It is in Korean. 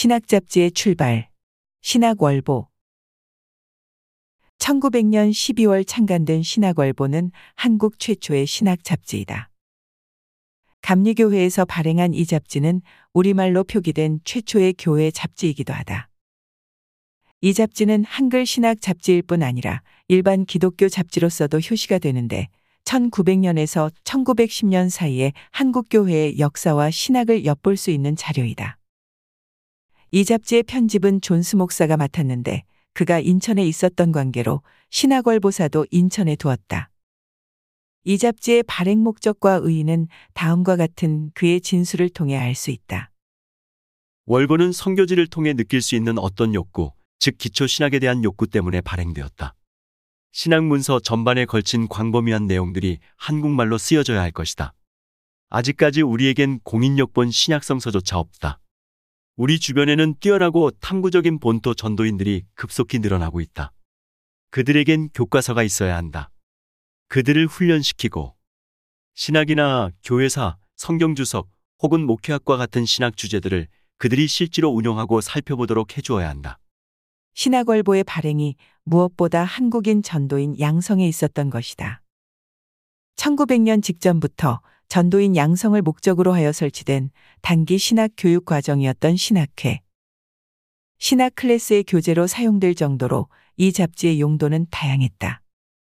신학 잡지의 출발. 신학월보. 1900년 12월 창간된 신학월보는 한국 최초의 신학 잡지이다. 감리교회에서 발행한 이 잡지는 우리말로 표기된 최초의 교회 잡지이기도 하다. 이 잡지는 한글 신학 잡지일 뿐 아니라 일반 기독교 잡지로서도 효시가 되는데 1900년에서 1910년 사이에 한국 교회의 역사와 신학을 엿볼 수 있는 자료이다. 이 잡지의 편집은 존스 목사가 맡았는데 그가 인천에 있었던 관계로 신학월보사도 인천에 두었다. 이 잡지의 발행 목적과 의의는 다음과 같은 그의 진술을 통해 알 수 있다. 월보는 성교지를 통해 느낄 수 있는 어떤 욕구, 즉 기초 신학에 대한 욕구 때문에 발행되었다. 신학 문서 전반에 걸친 광범위한 내용들이 한국말로 쓰여져야 할 것이다. 아직까지 우리에겐 공인력본 신약성서조차 없다. 우리 주변에는 뛰어나고 탐구적인 본토 전도인들이 급속히 늘어나고 있다. 그들에겐 교과서가 있어야 한다. 그들을 훈련시키고 신학이나 교회사, 성경주석 혹은 목회학과 같은 신학 주제들을 그들이 실제로 운영하고 살펴보도록 해주어야 한다. 신학월보의 발행이 무엇보다 한국인 전도인 양성에 있었던 것이다. 1900년 직전부터 전도인 양성을 목적으로 하여 설치된 단기 신학 교육 과정이었던 신학회. 신학 클래스의 교재로 사용될 정도로 이 잡지의 용도는 다양했다.